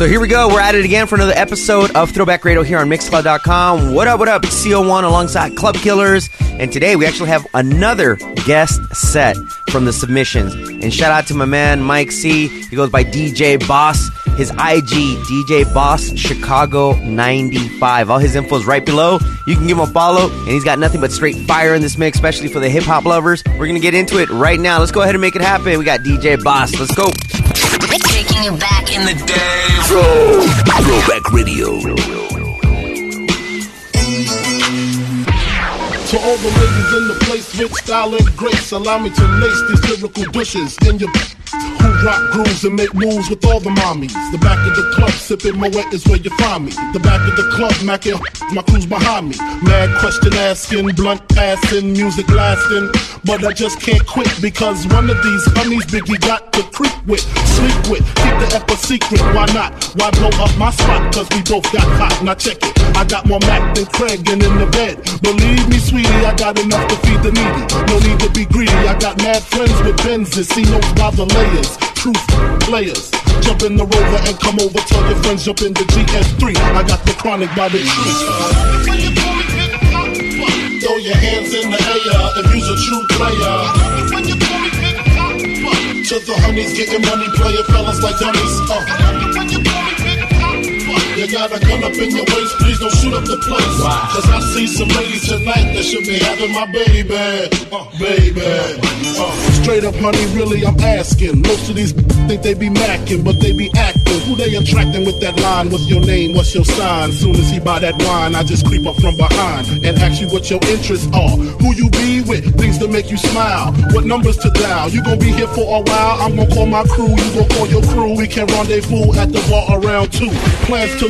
So here we go. We're at it again for another episode of Throwback Radio here on Mixcloud.com. What up, what up? It's CO1 alongside Club Killers. And today we actually have another guest set from the submissions. And shout out to my man Mike C. He goes by DJ Boss. His IG, DJ Boss Chicago 95. All his info is right below. You can give him a follow. And he's got nothing but straight fire in this mix, especially for the hip hop lovers. We're going to get into it right now. Let's go ahead and make it happen. We got DJ Boss. Let's go. Taking you back in the day. Throwback radio. To all the ladies in the place with style and grace, allow me to lace these lyrical bushes in your who rock grooves and make moves with all the mommies. The back of the club, sipping my wet is where you find me. The back of the club, macking my crew's behind me. Mad question asking, blunt passing, music lasting. But I just can't quit because one of these honeys Biggie got to creep with, sleep with, keep the ep a secret. Why not? Why blow up my spot? Cause we both got hot. Now check it. I got more Mac than Craig and in the bed. Believe me, sweetie, I got enough to feed the needy. No need to be greedy. I got mad friends with Benzes. See notes by the layers. Truth players. Jump in the rover and come over. Tell your friends jump in the GS3. I got the chronic by the truth. Throw your hands in the air if you's a true player. To the honeys getting money, playing fellas like dummies. Uh. You got a gun up in your waist, please don't shoot up the place. Cause I see some ladies tonight that should be having my baby. Uh, baby. Uh, straight up, honey, really, I'm asking. Most of these think they be macking, but they be acting. Who they attracting with that line? What's your name? What's your sign? Soon as he buy that wine, I just creep up from behind and ask you what your interests are. Who you be with? Things to make you smile. What numbers to dial? You gonna be here for a while? I'm gonna call my crew. You gonna call your crew. We can rendezvous at the bar around two. Plans to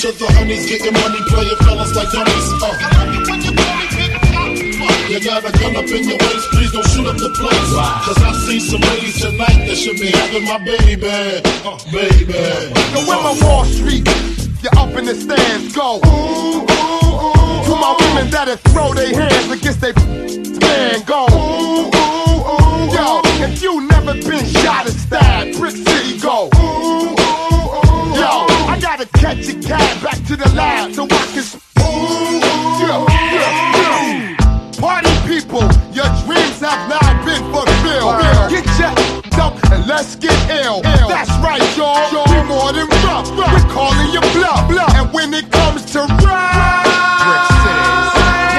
To the honeys getting money, playing fellas like dummies. Uh. You got a gun up in your waist, please don't shoot up the place. Cause I see some ladies tonight that should be having my baby. Uh, baby. Yo, where my Wall Street? You're up in the stands, go. Ooh, ooh, ooh, to my women that'll throw their hands against their man, go. Ooh, ooh, ooh, Yo, if you never been shot or stabbed, Brick City, go. Catch a cab back to the lab so I can. Ooh, yeah, yeah, yeah. Party people, your dreams have not been fulfilled. Get your up and let's get ill. That's right, y'all. We more than rough. We're calling you bluff. And when it comes to rap,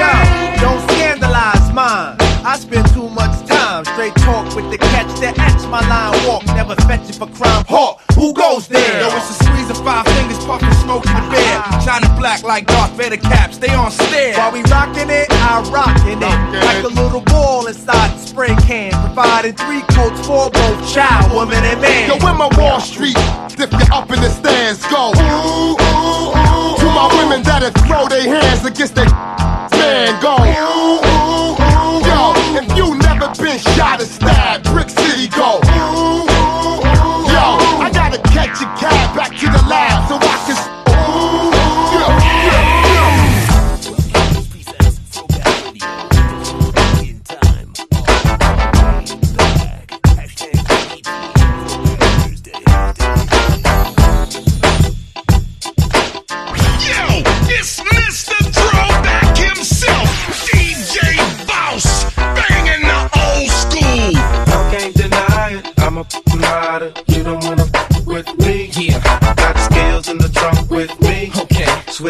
Yo, don't scandalize mine. I spend too much time straight talk with the catch that etch my line walk. Never fetch it for crime. Hawk, who goes there? Yo, it's a squeeze of five fingers, in the bed. Shining black like Darth Vader cap. Stay on stairs. While we rocking it, I rockin' it. Like a little ball inside the spray can. Providing three coats for both child, woman, and man. Yo, when my Wall Street, if you're up in the stands, go. Ooh, ooh, ooh, to my women that'll throw their hands against their man, go.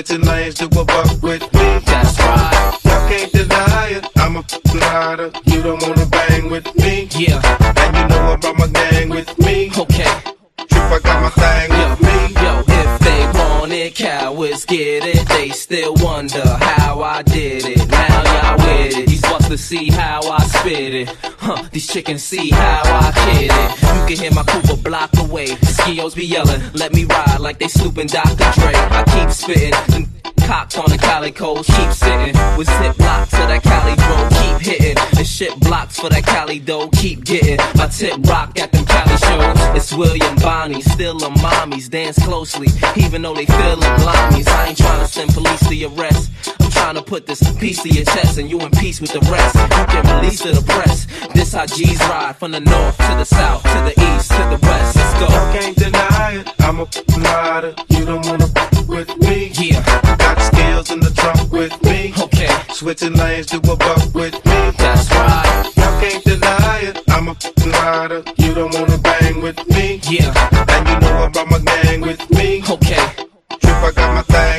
Switching lanes to a buck with me. That's right. Y'all can't deny it. I'm a rider. You don't wanna bang with me. Yeah. And you know I brought my gang with me. Okay. Trip, I got my thing Yo, with me. yo, if they want it, cowards get it. They still wonder how I did it. Now y'all with it. These busters see how I spit it. Huh, these chickens see how I kid it. Can hear my coupe a block away. The Skios be yelling, let me ride like they snooping Dr. Dre. I keep spitting, cocked on the Cali coast. Keep sitting with zip blocks to that Cali bro. Hitting and shit blocks for that Cali dough. Keep getting my tip rock at them Cali shows. It's William Bonnie, still a mommies. Dance closely, even though they feelin' limeys. I ain't trying to send police to your rest. I'm trying to put this piece to your chest and you in peace with the rest. You can release to the press. This how G's ride from the north to the south to the east to the west. Let's go. I can't deny it. I'm a rider. You don't wanna with me. Yeah. Got skills in the trunk with me. Okay. Switching lanes to a buck with me. That's right. Y'all can't deny it. I'm a rider. You don't wanna bang with me. Yeah. And you know I brought my gang with me. Okay. Trip, I got my thing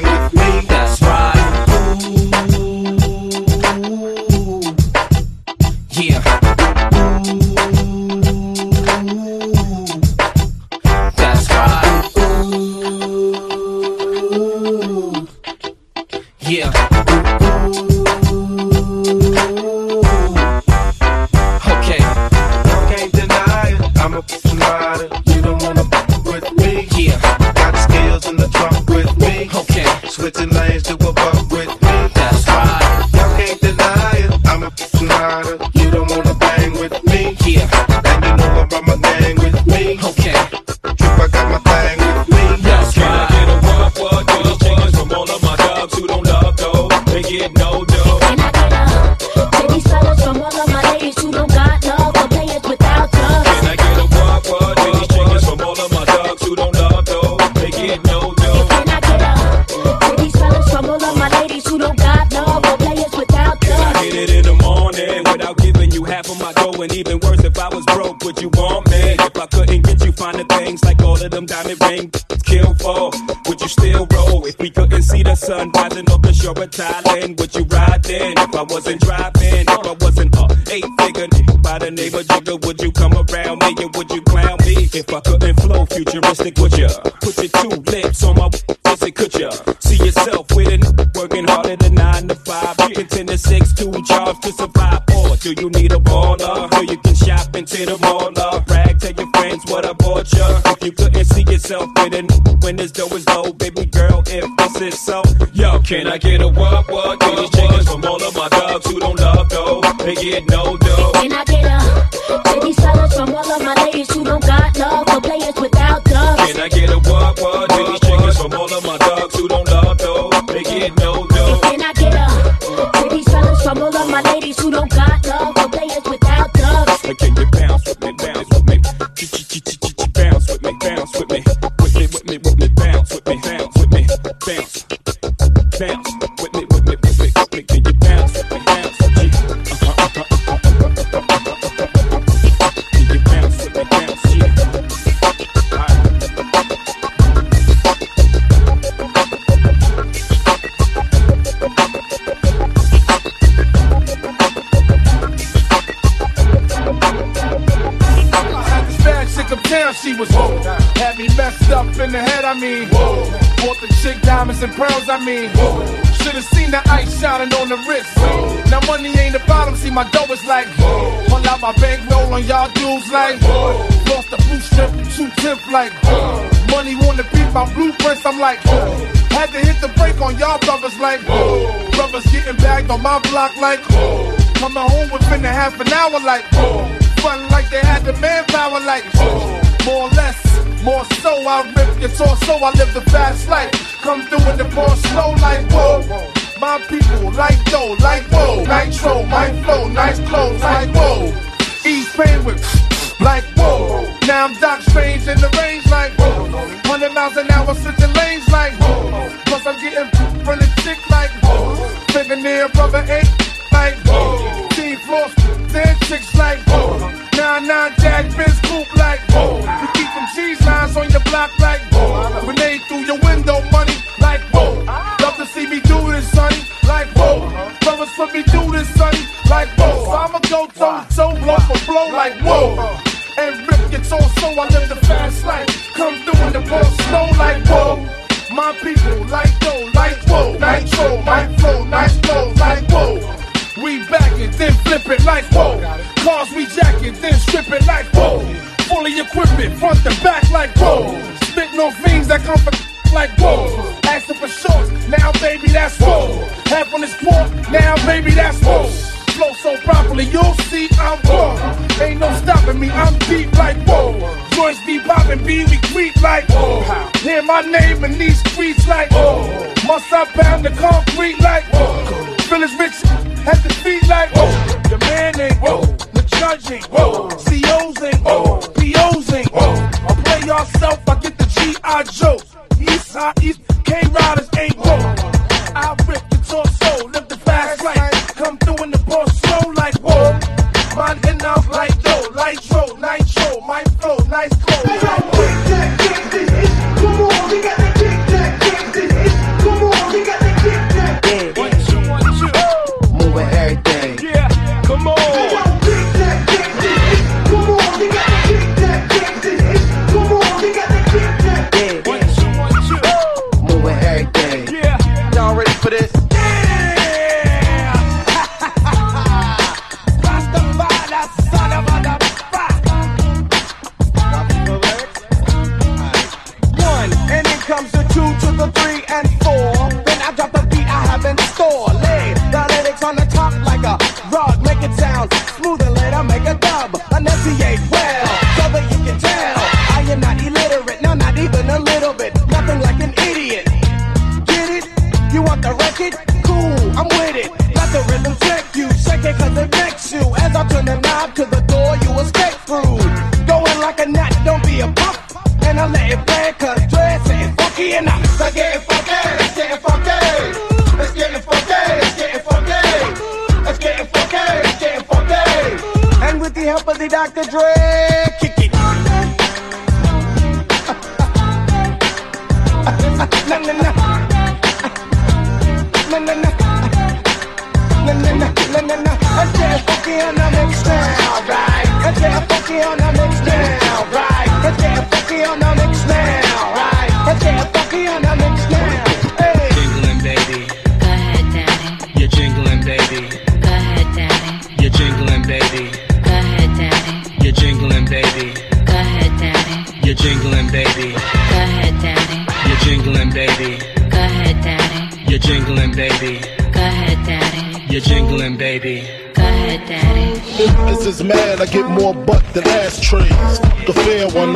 can I get a what, what? These chickens from all of my dogs who don't love dough, they get no dough. Can I get a to these fellas from all of my ladies who don't got love for players without drugs? Can I get a what, what? And pearls, I mean, whoa. Should've seen the ice shining on the wrist. Whoa. Now money ain't the problem, see my dough is like, whoa. Pull out my bankroll on y'all dudes like, whoa. Lost the blue strip, two tip like, whoa. Money wanna beat my blueprints, I'm like, whoa. Had to hit the brake on y'all brothers like, whoa. Brothers getting bagged on my block like, whoa. Coming home within a half an hour like, whoa. Fun like they had the manpower like, whoa. More or less, more so, I rip your torso, I live the fast life. Come through in the more slow like, whoa. My people like dough, like whoa. Nitro, my flow, nice clothes, like whoa. East pain with like whoa. Now I'm Doc Strange in the range like whoa. Hundred miles an hour switching lanes like whoa. Plus I'm getting from the chick like whoa. Fingernail rubber ain't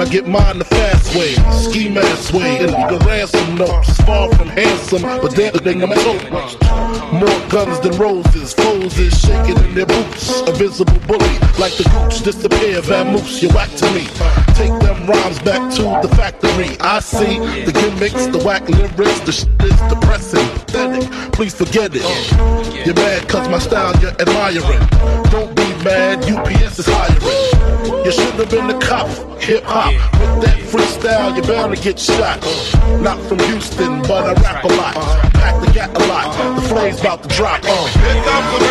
get mine the fast way, ski mask way, and the ransom notes. Far from handsome, but they're the thing I'm so More guns than roses, foes is shaking in their boots. A visible bully, like the gooch disappear, vamoose, you whack to me rhymes back to the factory. I see the gimmicks, the whack lyrics, the shit is depressing, pathetic. Please forget it. You're mad cause my style you're admiring. Don't be mad, UPS is hiring. You should have been a cop, hip hop. With that freestyle, you're bound to get shot. Not from Houston, but I rap a lot. Pack the gat a lot. The flame's about to drop. Uh.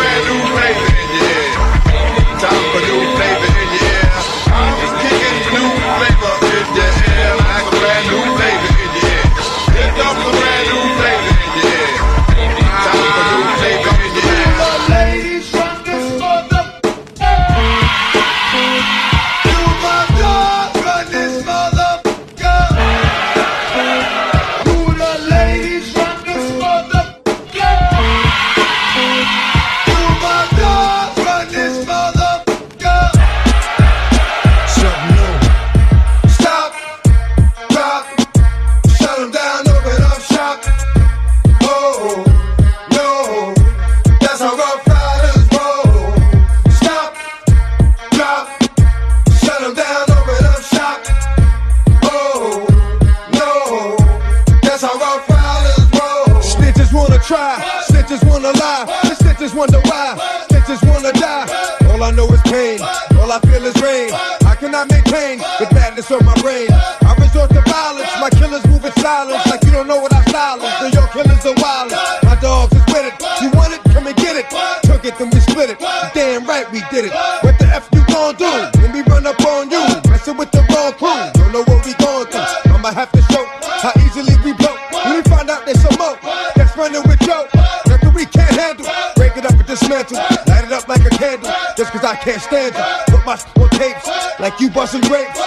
busting grapes.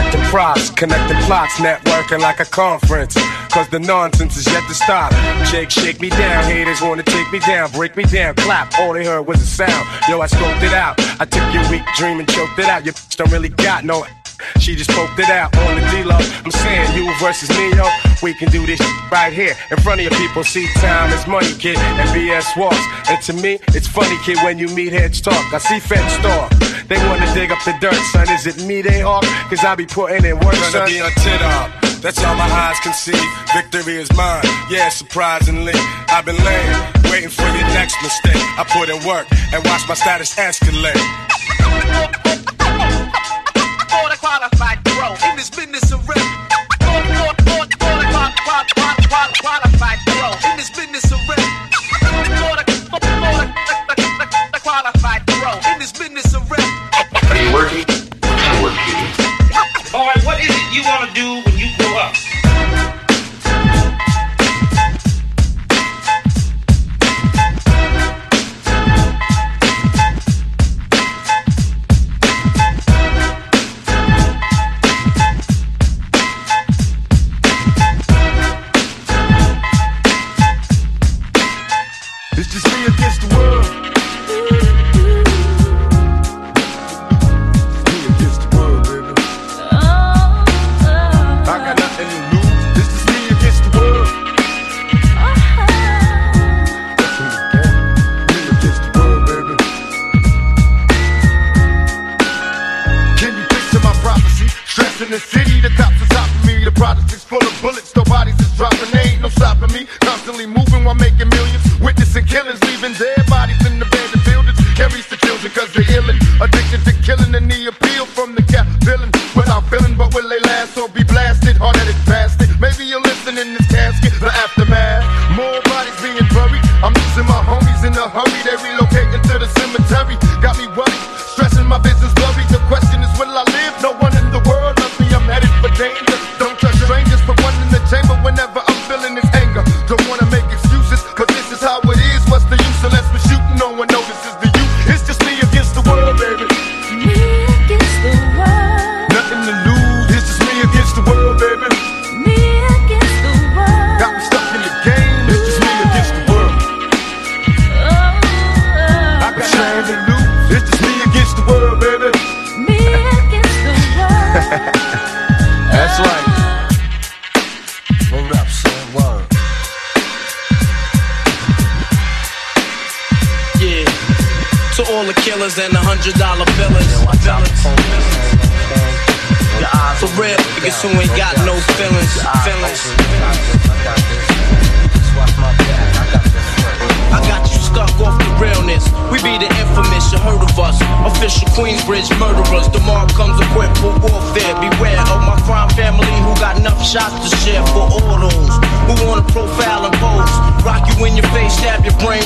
Collecting props, connecting plots, networking like a conference. Cause the nonsense is yet to stop. Shake, shake me down. Haters wanna take me down, break me down, clap. All they heard was a sound. Yo, I scoped it out. I took your weak dream and choked it out. You don't really got no she just poked it out on the D-Lo. I'm saying you versus me, yo. We can do this right here in front of your people. See, time is money, kid, and BS walks. And to me, it's funny, kid, when you meet heads talk. I see feds talk. They wanna dig up the dirt, son. Is it me they hawk? Cause I be putting in work, son. Gonna be a tit up. That's all my eyes can see. Victory is mine. Yeah, surprisingly, I've been laying, waiting for your next mistake. I put in work and watch my status escalate. Qualified. cause you're illin' who ain't got no feelings. Feelings. I got you stuck off the realness. We be the infamous, you heard of us. Official Queensbridge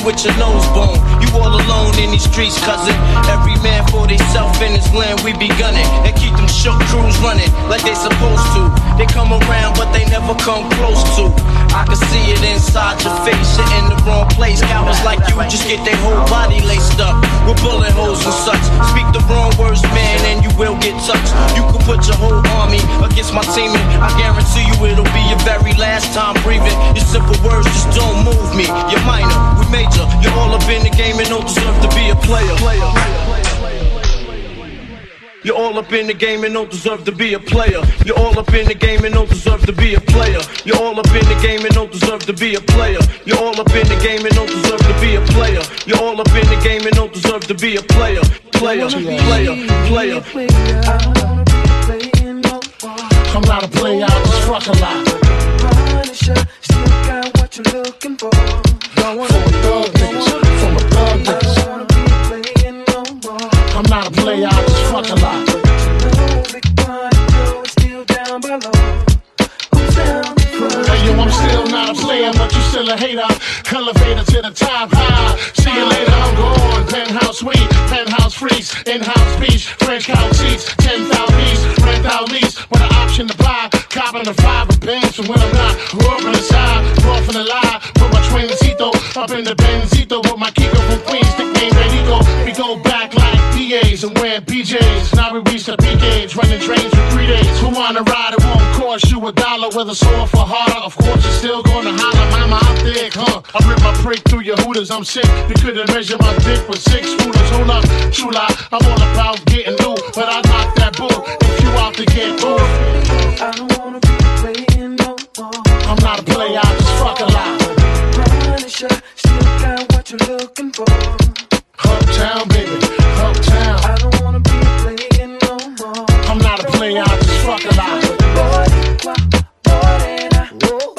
with your nose bone. You all alone in these streets, cousin. Every man for theyself in his land, we be gunning. And keep them shook crews running like they supposed to. They come around, but they never come close to. I can see it inside your face, you're in the wrong place. Cowards like you just get their whole body laced up with bullet holes and such. Speak the wrong words, man, and you will get touched. You can put your whole army against my team, and I guarantee you it'll be your very last time breathing. Your simple words just don't move me. You're don't deserve to be a player. You're all up in the game and don't deserve to be a player. You're all up in the game and don't deserve to be a player. You're all up in the game and don't deserve to be a player. You're all up in the game and don't deserve to be a player. You're all up in the game and don't deserve to be a player. Player, player, player. I'm not a player, I just fuck a lot. Still got what you're looking for. From a thug niggas, I'm not a player, I just fuck a lot. Hey, yo, I'm still not a player, but you still a hater. Elevator to the top, high. See you later, I'm gone. Penthouse suite, penthouse freeze, in-house beach, French couch seats, 10,000 piece, rent out lease, with an option to buy. Copping the five of bands from when I'm not. Up the side, up from the lie. Put my twincito up in the Benzito with my Kiko from Queens, nickname Benito. We go back like PAs and wearing PJs. Now we reach the peak age, running trains for three days. Who wanna ride? It won't cost you a dollar, whether sore for harder. Of course, you're still gonna holler, mama, I'm thick, huh? I rip my prick through your hooters, I'm sick. You couldn't measure my dick with six rulers. Hold up, true lie, I'm all about getting new, but I knock that bull if you out to get booed. I don't not a player, I just fuck a lot. Uptown, baby, uptown. I don't wanna be playing no more. I'm not a player, I just fuck a lot. Boricua, morena, boricua,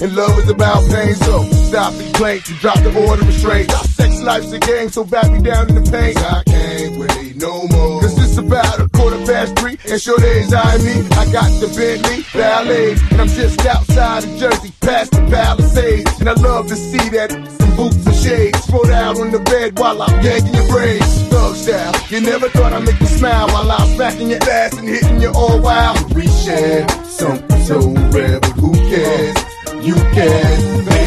And love is about pain, so stop the complaints and drop the order of restraint. Sex life's a game, so back me down in the pain. I can't wait no more. Cause it's about a quarter past three, and sure days I me. I got the Bentley Ballet, and I'm just outside of Jersey, past the Palisades. And I love to see that some boots and shades rolled out on the bed while I'm yanking your braids. Thug style, you never thought I'd make you smile while I'm smacking your ass and hitting you all wild. Reaching something so rare, but who cares? you get.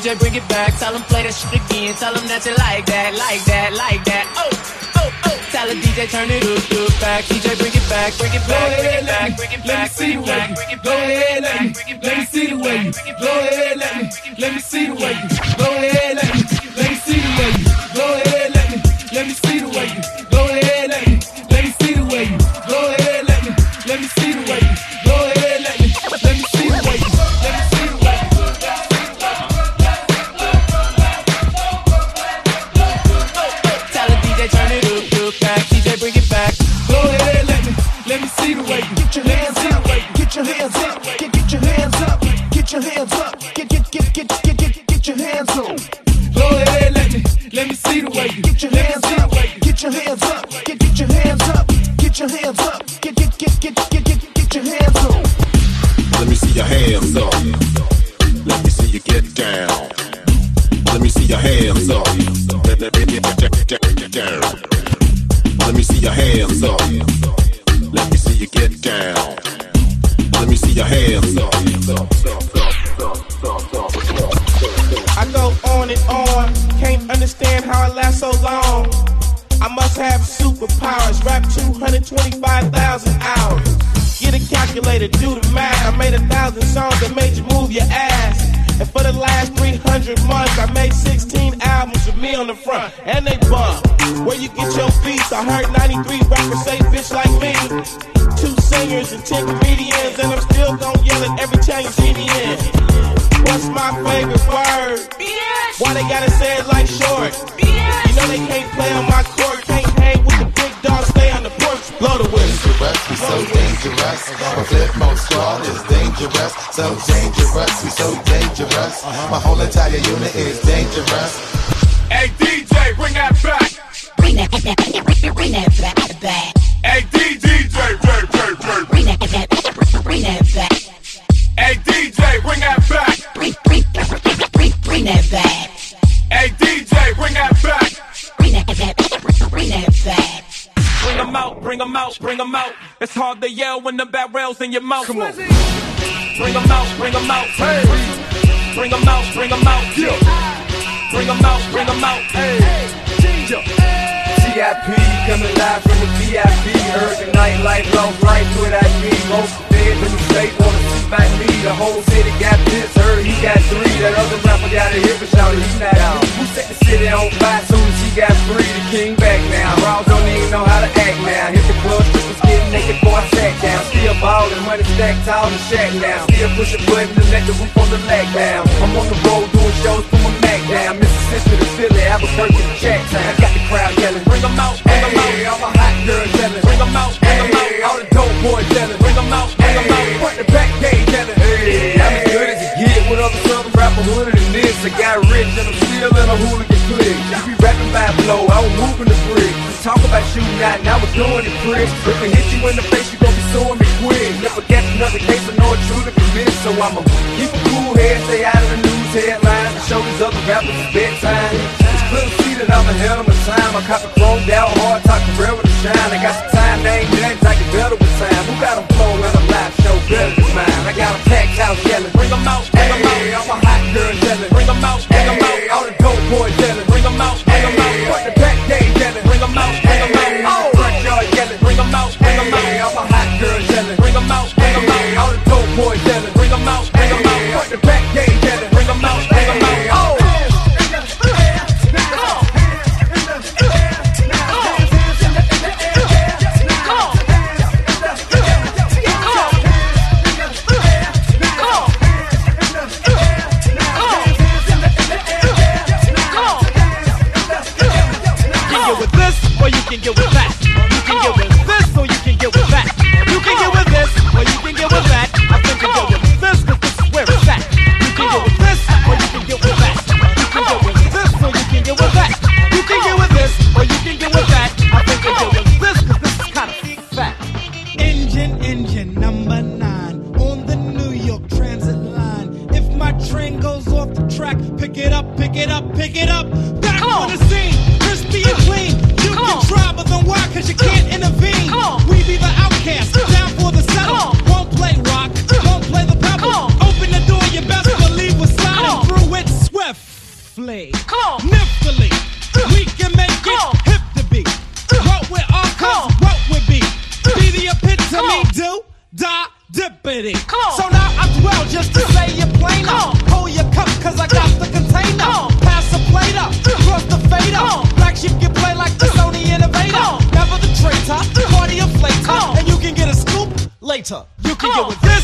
DJ, bring it back. Tell him play that shit again. Tell him that you like that, like that, like that. Oh, oh, oh. Tell the DJ, turn it up, up, back. DJ, bring it back, bring it back, bring it back, bring it back. Let me see the way you go ahead, let me see the way you go ahead, let me see the way you go ahead. Where your beats? I heard 93 rappers say bitch like me. Two singers and 10 comedians, and I'm still gon' yell it every time you see me in. What's my favorite word? Why they gotta say it like short? You know they can't play on my court, can't hang with the big dogs, stay on the porch, blow the whistle. dangerous, we so dangerous. My flip mode squad is dangerous, so dangerous, we so dangerous. My whole entire unit is dangerous. Hey DJ, bring that back. Bring that, bring that, bring that back, back. Hey DJ. Bring that, that, bring that back. Hey DJ, bring that back. Bring, bring, bring, bring that back. Hey DJ, bring that back. Bring that, that, bring that back. Bring 'em out, bring 'em out, bring 'em out. It's hard to yell when the barrel's in your mouth. Come on. Bring 'em out, bring 'em out. Hey. Bring 'em out, bring 'em out. Bring 'em out, bring 'em out. Hey. T.I.P. coming live from the VIP. Heard the nightlife, lost life what I need. Most feds in the state wanna see my me. The whole city got this, heard he got three. That other rapper got a hip and shouted he not out. Who set the city on fire soon as he got free? The king back now. Raws don't even know how to act now. Hit the club, strippers getting naked before I sat down. Still ballin', money stacked tall and shack now. Still pushing buttons to let the roof on the leg down. I'm on the road doing shows from my Mac down. Mississippi to Philly, Albuquerque to Jackson. I got the crowd yelling. Bring 'em out, bring 'em out. All my hot girls yelling. Bring 'em out, bring 'em Hey, all the dope boys yelling. Bring 'em out, bring 'em out. Front the back gate yelling. I'm as good as it get with other southern rappers hooded than this. I got rich and I'm still in a hooligan clique. You be rapping by blow, I was moving the brick. Talk about shooting out, now we're doing it, Chris. If we hit you in the face, you gon' be suing me quick. Never get another case, I know it's true to missed. So I'ma keep a cool head, stay out of the news headlines, and show these other rappers it's bedtime. It's clear to see that I'm ahead of my time. I cop a chromed out hard, talk forever to shine. I got some time, they ain't nothing, I get better with time. Who got 'em flow in a live show better than mine? I got a packed house yelling. Bring 'em out, bring 'em Hey, all my hot girls yelling. Bring 'em out, bring 'em Hey, out. all the dope boys yelling. Bring 'em out, bring 'em Hey, out. You can get with this,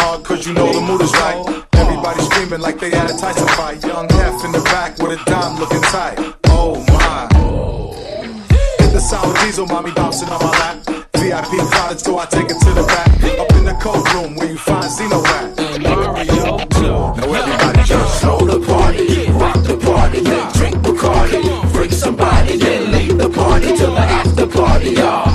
hard, cause you know the mood is right. Everybody screaming like they had a Tyson fight. Young half in the back with a dime looking tight. Oh my. In the sour diesel, mommy bouncing on my lap. VIP college, so I take it to the back. Up in the cold room where you find Xeno at. Mario Now everybody just slow the party, rock the party, then drink Bacardi. Freak somebody, then leave the party till the after party, y'all.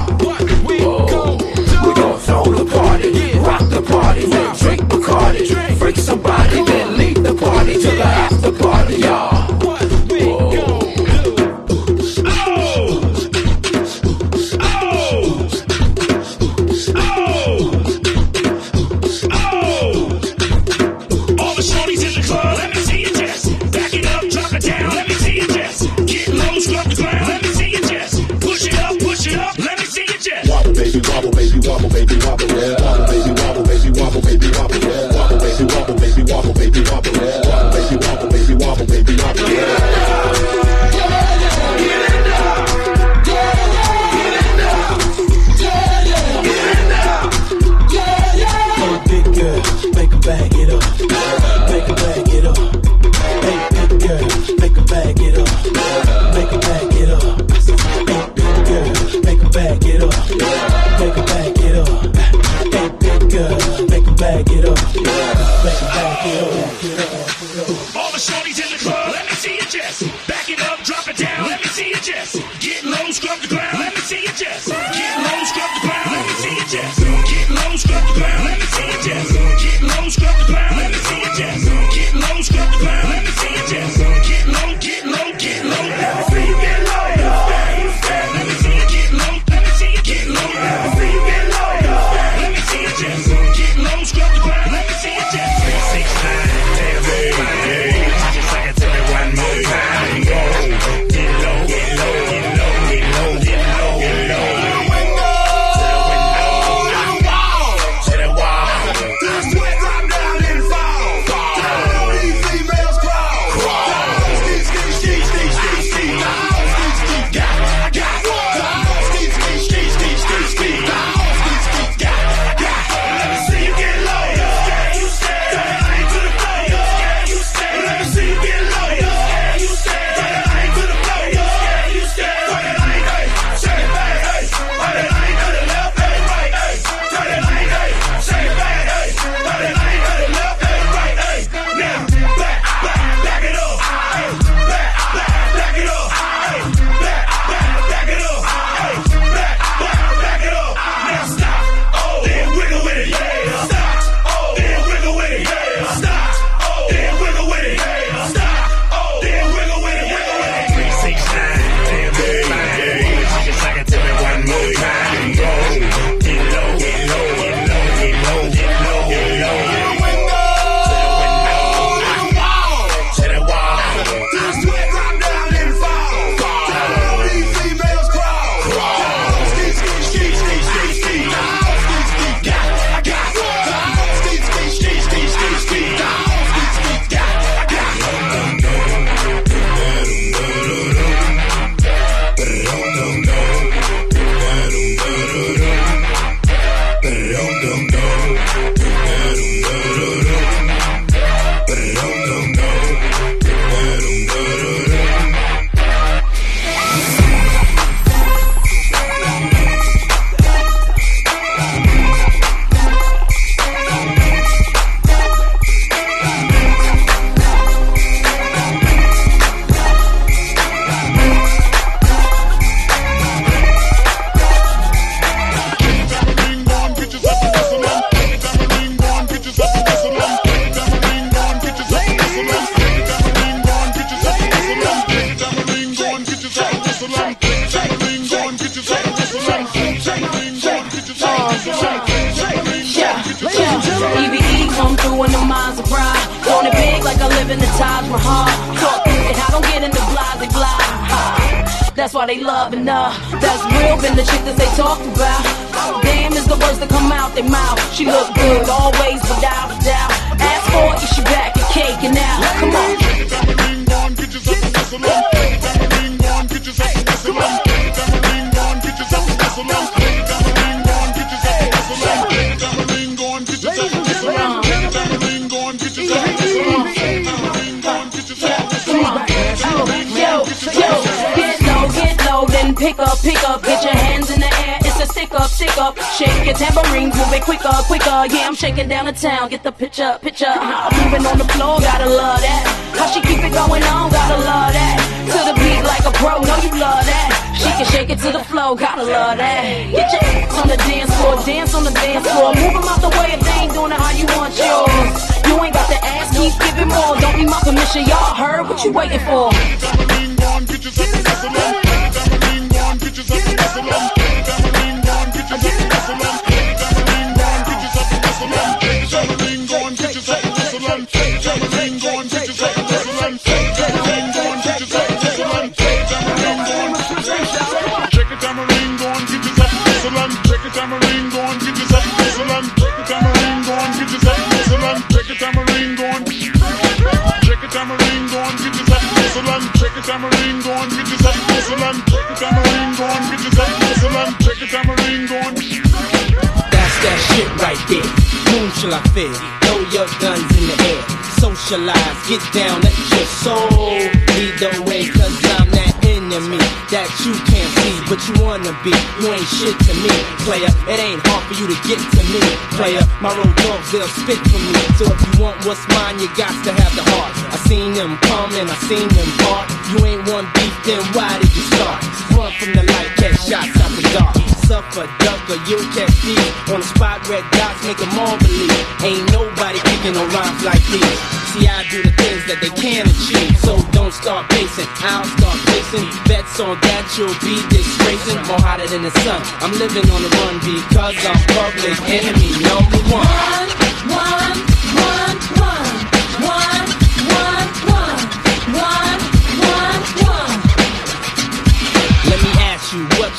fear. Throw your guns in the air. Socialize, get down, let your soul lead the way. Cause I'm that enemy that you can't see, but you wanna be. You ain't shit to me, player. It ain't hard for you to get to me, player. My road dogs, they'll spit for me. So if you want what's mine, you got to have the heart. I seen them come and I seen them part. You ain't one beef, then why did you start? Run from the light, catch shots out the dark. Suffer, ducker, you'll catch these. On the spot, red dots make them all believe. Ain't nobody kicking no rhymes like these. See, I do the things that they can't achieve. So don't start pacing, I'll start pacing. Bets on that you'll be disgracing. More hotter than the sun. I'm living on the run because I'm public enemy number. One, one, one,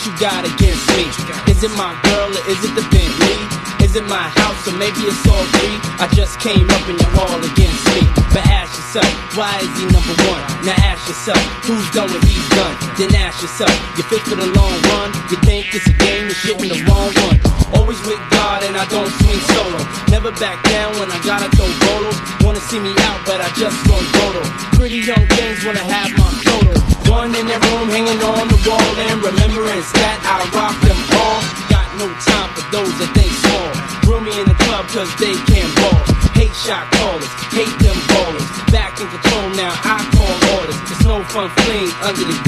you got against me. Is it my girl or is it the Bentley? Is it my house or maybe it's all three? I just came up in your hall against me. But ask yourself, why is he number one? Now ask yourself, who's done what he's done? Then ask yourself, you fit for the long run? You think it's a game, you're shitting the wrong one. Always with God and I don't swing solo. Never back down when I gotta throw bolos. Wanna see me out, but I just run photo. Pretty young things wanna have my under the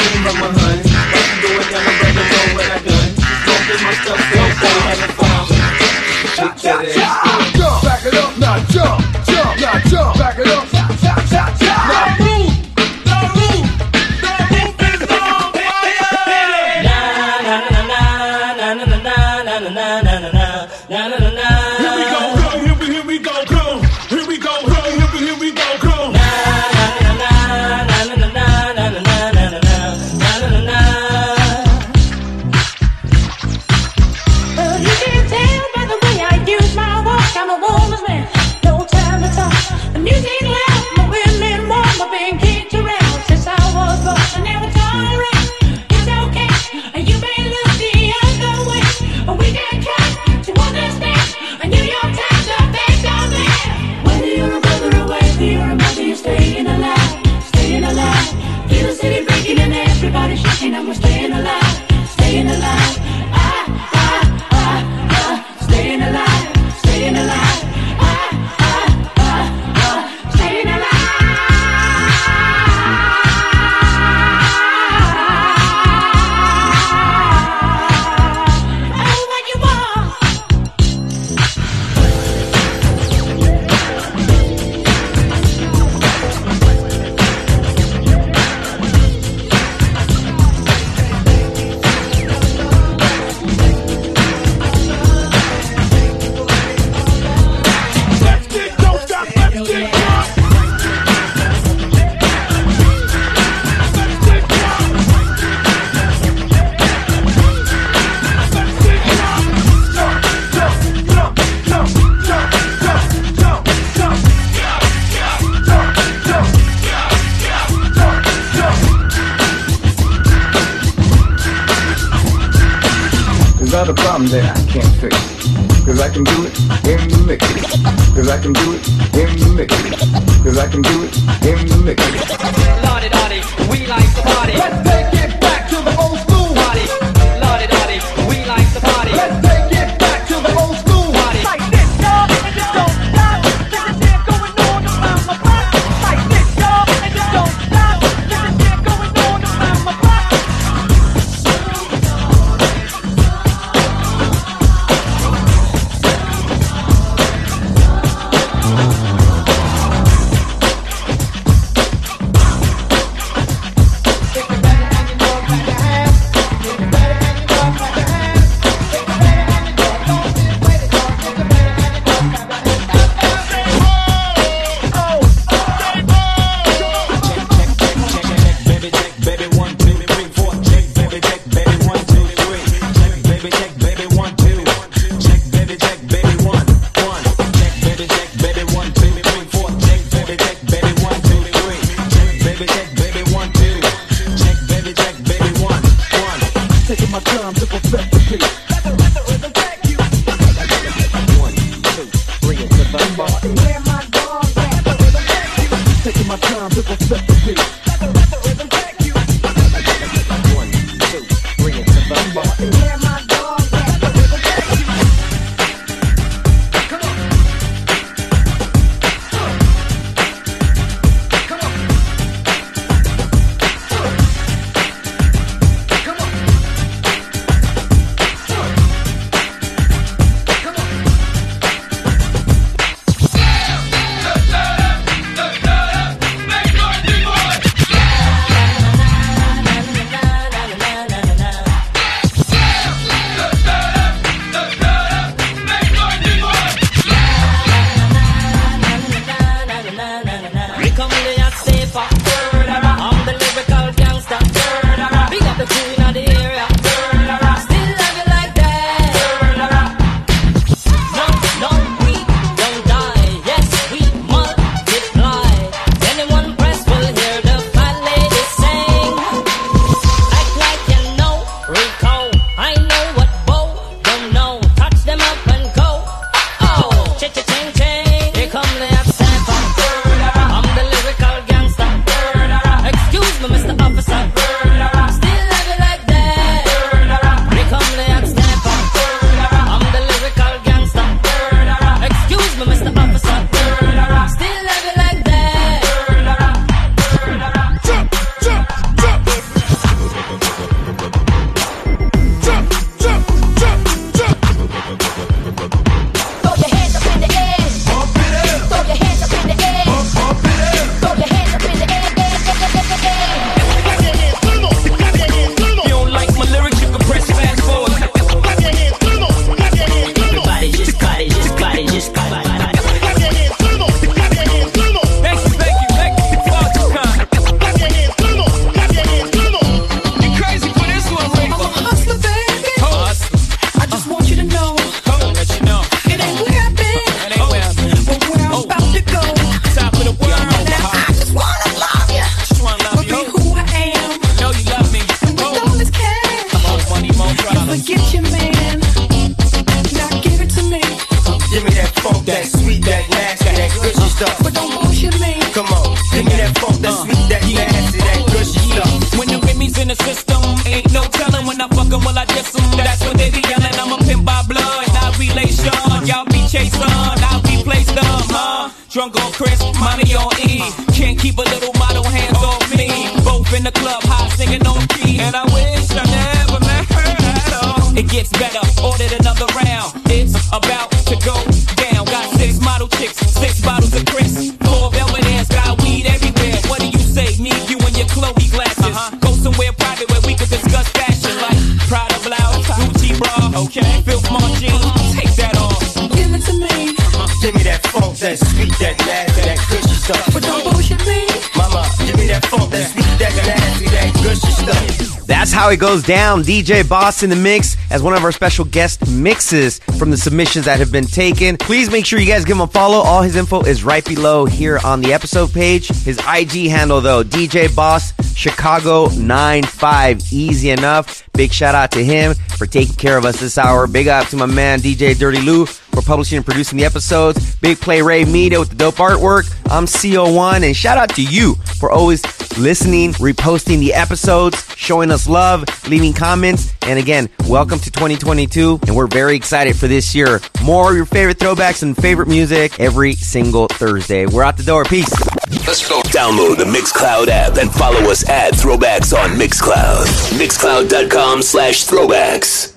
king of my hun. What you doing, brother? Know what I done. Smoking my stuff, so cold, having fun. problem that I can't fix. Cause I can do it in the mix. Cause I can do it in the mix. Cause I can do it in the mix. Lottie, lottie, we like the party. Let's take it back to the old how it goes down. DJ Boss in the mix as one of our special guest mixes from the submissions that have been taken. Please make sure you guys give him a follow. All his info is right below here on the episode page. His IG handle though, DJ Boss Chicago 95. Easy enough. Big shout out to him for taking care of us this hour. Big up to my man DJ Dirty Lou for publishing and producing the episodes. Big Play Ray Media with the dope artwork. I'm CO1 and shout out to you for always listening, reposting the episodes, showing us love, leaving comments. And again, welcome to 2022 and we're very excited for this year. More of your favorite throwbacks and favorite music every single Thursday. We're out the door. Peace. Let's go. Download the Mixcloud app and follow us at Throwbacks on Mixcloud. Mixcloud.com slash throwbacks.